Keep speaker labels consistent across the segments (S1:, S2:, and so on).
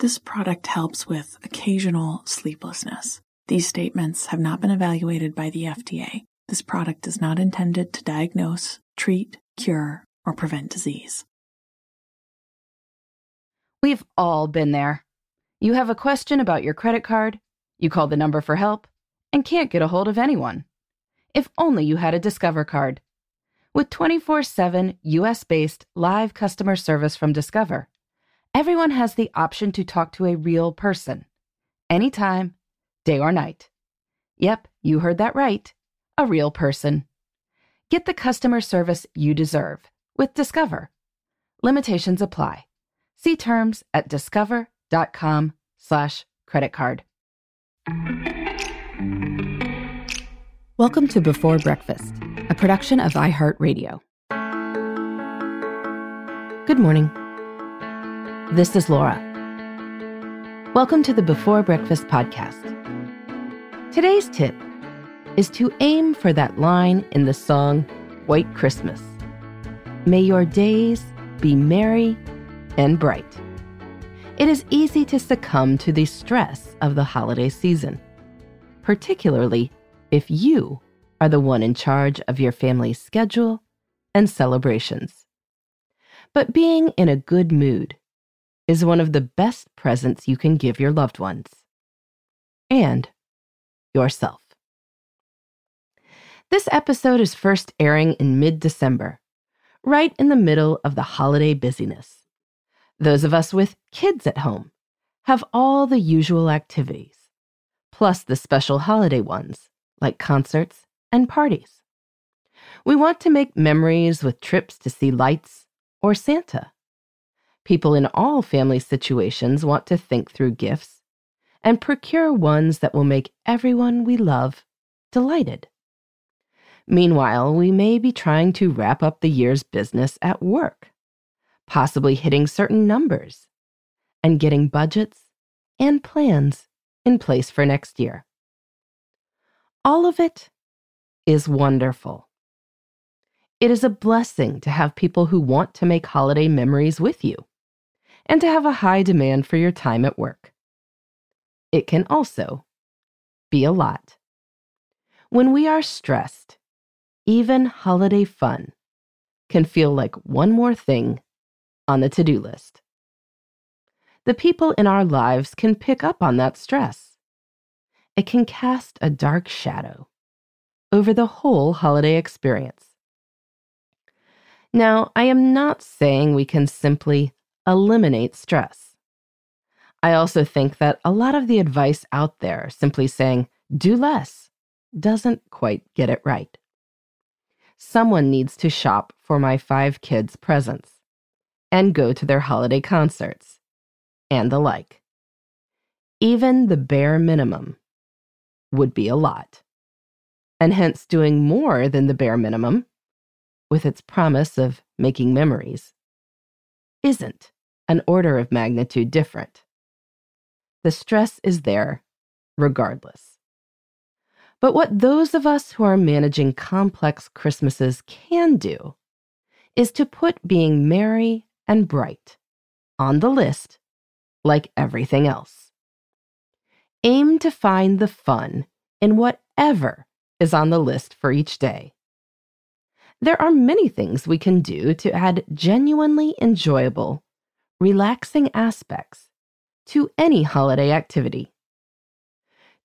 S1: This product helps with occasional sleeplessness. These statements have not been evaluated by the FDA. This product is not intended to diagnose, treat, cure, or prevent disease.
S2: We've all been there. You have a question about your credit card, you call the number for help, and can't get a hold of anyone. If only you had a Discover card. With 24 7 US based live customer service from Discover, everyone has the option to talk to a real person, anytime, day or night. Yep, you heard that right. A real person. Get the customer service you deserve with Discover. Limitations apply. See terms at discover.com slash credit card. Welcome to Before Breakfast, a production of iHeartRadio. Good morning. This is Laura. Welcome to the Before Breakfast podcast. Today's tip is to aim for that line in the song White Christmas. May your days be merry and bright. It is easy to succumb to the stress of the holiday season, particularly if you are the one in charge of your family's schedule and celebrations. But being in a good mood is one of the best presents you can give your loved ones and yourself. This episode is first airing in mid December, right in the middle of the holiday busyness. Those of us with kids at home have all the usual activities, plus the special holiday ones like concerts and parties. We want to make memories with trips to see lights or Santa. People in all family situations want to think through gifts and procure ones that will make everyone we love delighted. Meanwhile, we may be trying to wrap up the year's business at work possibly hitting certain numbers, and getting budgets and plans in place for next year. All of it is wonderful. It is a blessing to have people who want to make holiday memories with you and to have a high demand for your time at work. It can also be a lot. When we are stressed, even holiday fun can feel like one more thing on the to do list. The people in our lives can pick up on that stress. It can cast a dark shadow over the whole holiday experience. Now, I am not saying we can simply eliminate stress. I also think that a lot of the advice out there, simply saying, do less, doesn't quite get it right. Someone needs to shop for my five kids' presents and go to their holiday concerts, and the like. Even the bare minimum would be a lot, and hence doing more than the bare minimum, with its promise of making memories, isn't an order of magnitude different. The stress is there regardless. But what those of us who are managing complex Christmases can do is to put being merry and bright on the list like everything else. Aim to find the fun in whatever is on the list for each day. There are many things we can do to add genuinely enjoyable, relaxing aspects to any holiday activity.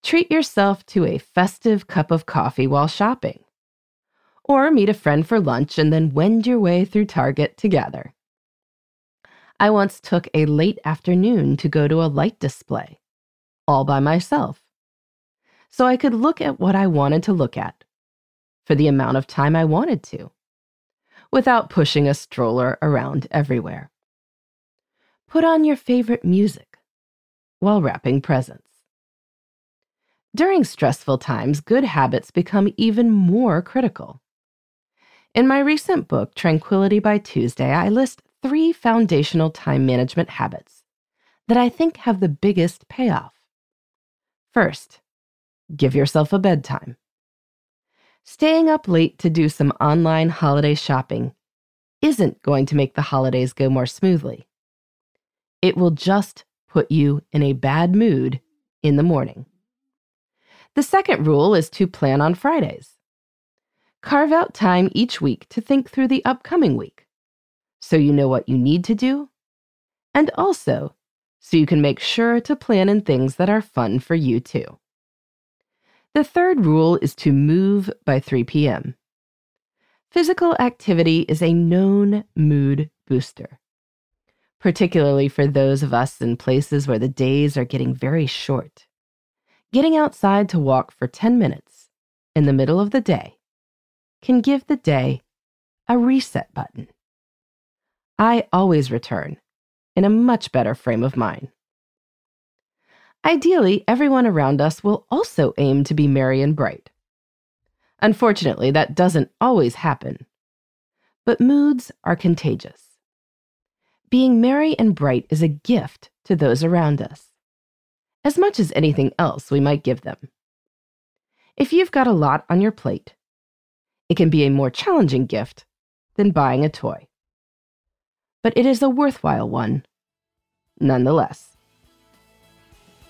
S2: Treat yourself to a festive cup of coffee while shopping, or meet a friend for lunch and then wend your way through Target together. I once took a late afternoon to go to a light display, all by myself, so I could look at what I wanted to look at for the amount of time I wanted to, without pushing a stroller around everywhere. Put on your favorite music while wrapping presents. During stressful times, good habits become even more critical. In my recent book, Tranquility by Tuesday, I list three foundational time management habits that I think have the biggest payoff. First, give yourself a bedtime. Staying up late to do some online holiday shopping isn't going to make the holidays go more smoothly. It will just put you in a bad mood in the morning. The second rule is to plan on Fridays. Carve out time each week to think through the upcoming week so you know what you need to do, and also so you can make sure to plan in things that are fun for you too. The third rule is to move by 3 p.m. Physical activity is a known mood booster, particularly for those of us in places where the days are getting very short. Getting outside to walk for 10 minutes in the middle of the day can give the day a reset button. I always return in a much better frame of mind. Ideally, everyone around us will also aim to be merry and bright. Unfortunately, that doesn't always happen. But moods are contagious. Being merry and bright is a gift to those around us, as much as anything else we might give them. If you've got a lot on your plate, it can be a more challenging gift than buying a toy. But it is a worthwhile one, nonetheless.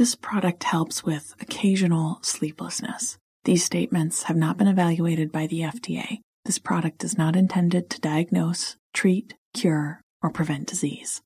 S1: This product helps with occasional sleeplessness. These statements have not been evaluated by the FDA. This product is not intended to diagnose, treat, cure, or prevent disease.